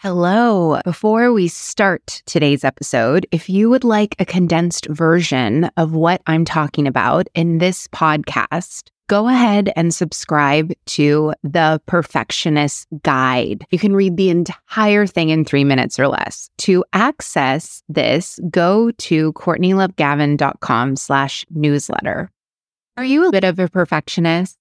Hello. Before we start today's episode, if you would like a condensed version of what I'm talking about in this podcast, go ahead and subscribe to the Perfectionist Guide. You can read the entire thing in three minutes or less. To access this, go to CourtneyLoveGavin.com slash newsletter. Are you a bit of a perfectionist?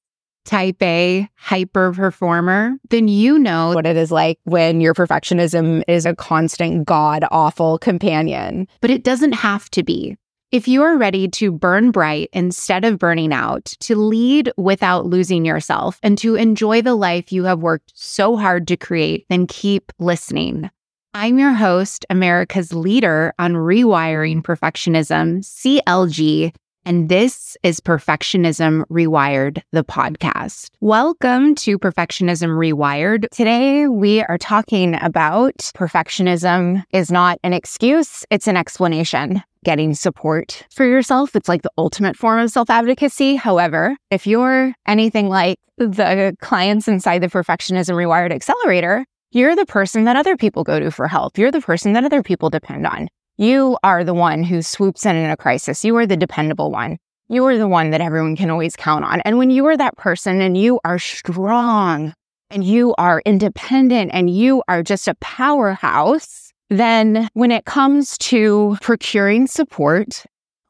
Type A hyper performer, then you know what it is like when your perfectionism is a constant god awful companion. But it doesn't have to be. If you are ready to burn bright instead of burning out, to lead without losing yourself, and to enjoy the life you have worked so hard to create, then keep listening. I'm your host, America's leader on rewiring perfectionism, CLG, and this is Perfectionism Rewired, the podcast. Welcome to Perfectionism Rewired. Today, we are talking about perfectionism is not an excuse, it's an explanation. Getting support for yourself. It's like the ultimate form of self advocacy. However, if you're anything like the clients inside the Perfectionism Rewired Accelerator, you're the person that other people go to for help. You're the person that other people depend on. You are the one who swoops in in a crisis. You are the dependable one. You are the one that everyone can always count on. And when you are that person and you are strong and you are independent and you are just a powerhouse, then when it comes to procuring support,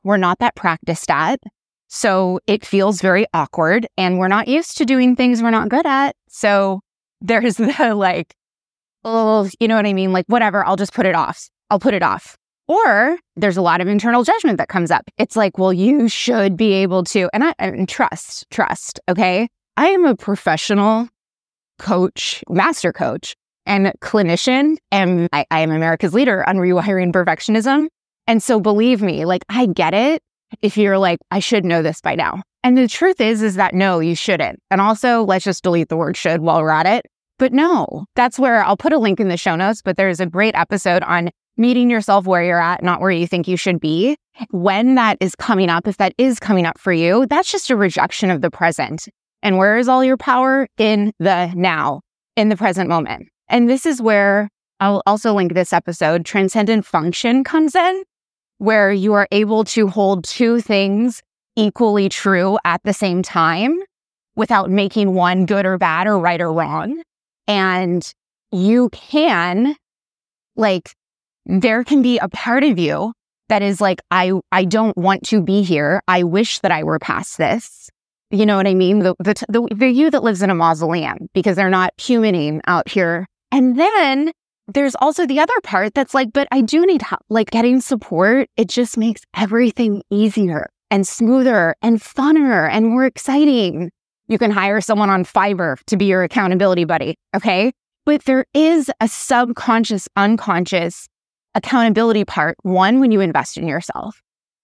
we're not that practiced at. So it feels very awkward and we're not used to doing things we're not good at. So there's the like, oh, you know what I mean? Like, whatever, I'll just put it off. I'll put it off. Or there's a lot of internal judgment that comes up. It's like, well, you should be able to, and I and trust, trust. Okay. I am a professional coach, master coach, and clinician, and I, I am America's leader on rewiring perfectionism. And so believe me, like I get it if you're like, I should know this by now. And the truth is, is that no, you shouldn't. And also, let's just delete the word should while we're at it. But no, that's where I'll put a link in the show notes. But there's a great episode on meeting yourself where you're at, not where you think you should be. When that is coming up, if that is coming up for you, that's just a rejection of the present. And where is all your power? In the now, in the present moment. And this is where I'll also link this episode Transcendent Function comes in, where you are able to hold two things equally true at the same time without making one good or bad or right or wrong. And you can like there can be a part of you that is like, I, I don't want to be here. I wish that I were past this. You know what I mean? The, the, the, the you that lives in a mausoleum because they're not humaning out here. And then there's also the other part that's like, but I do need help. Like getting support, it just makes everything easier and smoother and funner and more exciting. You can hire someone on Fiverr to be your accountability buddy. Okay. But there is a subconscious, unconscious accountability part one, when you invest in yourself,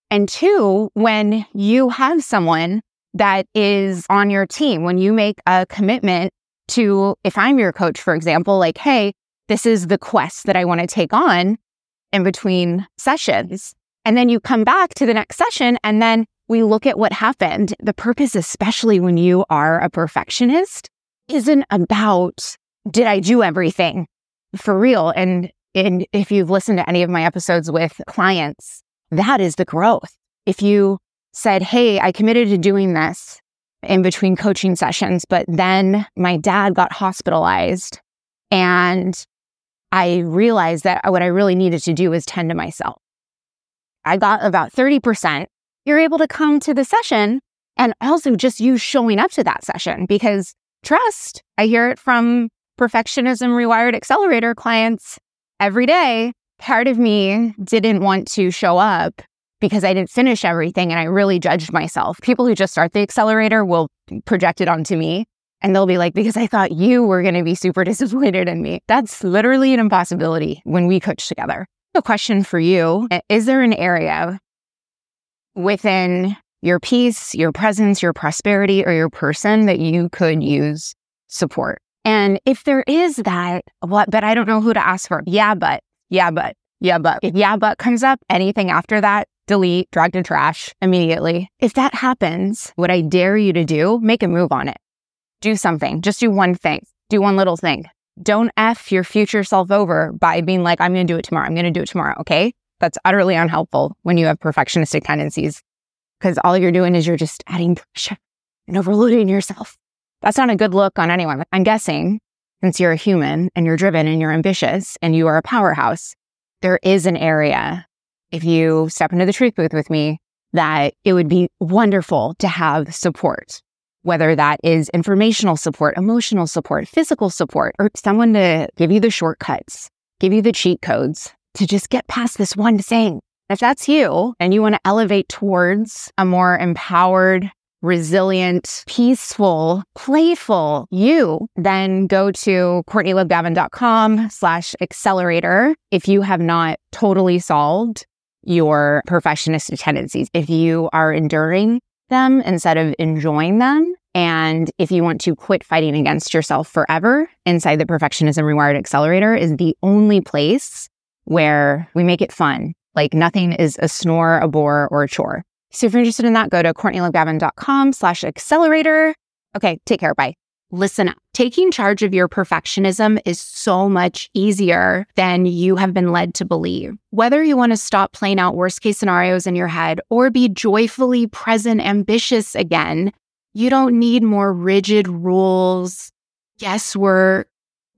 and two, when you have someone that is on your team, when you make a commitment to, if I'm your coach, for example, like, hey, this is the quest that I want to take on in between sessions. And then you come back to the next session and then we look at what happened. The purpose, especially when you are a perfectionist, isn't about, did I do everything for real? And and if you've listened to any of my episodes with clients, that is the growth. If you said, Hey, I committed to doing this in between coaching sessions, but then my dad got hospitalized and I realized that what I really needed to do was tend to myself. I got about 30%. You're able to come to the session and also just you showing up to that session because trust, I hear it from perfectionism rewired accelerator clients every day, part of me didn't want to show up because I didn't finish everything and I really judged myself. People who just start the accelerator will project it onto me and they'll be like, because I thought you were going to be super disappointed in me. That's literally an impossibility when we coach together. A question for you Is there an area within your peace, your presence, your prosperity, or your person that you could use support? And if there is that, what, but I don't know who to ask for. Yeah, but, yeah, but, yeah, but. If yeah, but comes up, anything after that, delete, drag to trash immediately. If that happens, what I dare you to do, make a move on it. Do something. Just do one thing. Do one little thing. Don't F your future self over by being like, I'm going to do it tomorrow. I'm going to do it tomorrow. Okay. That's utterly unhelpful when you have perfectionistic tendencies because all you're doing is you're just adding pressure and overloading yourself. That's not a good look on anyone. I'm guessing since you're a human and you're driven and you're ambitious and you are a powerhouse, there is an area, if you step into the truth booth with me, that it would be wonderful to have support, whether that is informational support, emotional support, physical support, or someone to give you the shortcuts, give you the cheat codes to just get past this one thing. If that's you and you want to elevate towards a more empowered, resilient, peaceful, playful you, then go to CourtneyLoveGavin.com slash accelerator if you have not totally solved your perfectionist tendencies. If you are enduring them instead of enjoying them, and if you want to quit fighting against yourself forever, inside the Perfectionism Rewired Accelerator is the only place where we make it fun. Like nothing is a snore, a bore, or a chore. So if you're interested in that, go to CourtneyLoveGavin.com slash accelerator. Okay, take care. Bye. Listen up. Taking charge of your perfectionism is so much easier than you have been led to believe. Whether you want to stop playing out worst case scenarios in your head or be joyfully present, ambitious again, you don't need more rigid rules, guesswork,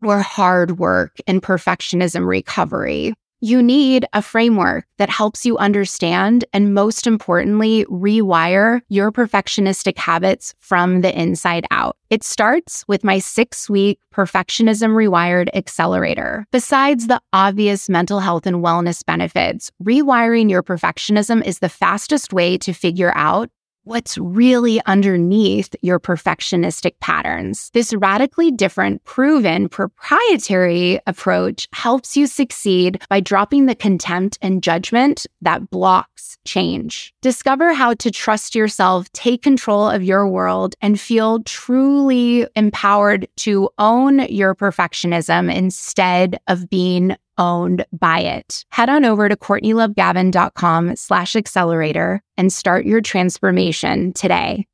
or hard work in perfectionism recovery. You need a framework that helps you understand and, most importantly, rewire your perfectionistic habits from the inside out. It starts with my six week Perfectionism Rewired Accelerator. Besides the obvious mental health and wellness benefits, rewiring your perfectionism is the fastest way to figure out what's really underneath your perfectionistic patterns. This radically different, proven, proprietary approach helps you succeed by dropping the contempt and judgment that blocks change. Discover how to trust yourself, take control of your world, and feel truly empowered to own your perfectionism instead of being owned by it. Head on over to CourtneyLoveGavin.com slash accelerator and start your transformation today.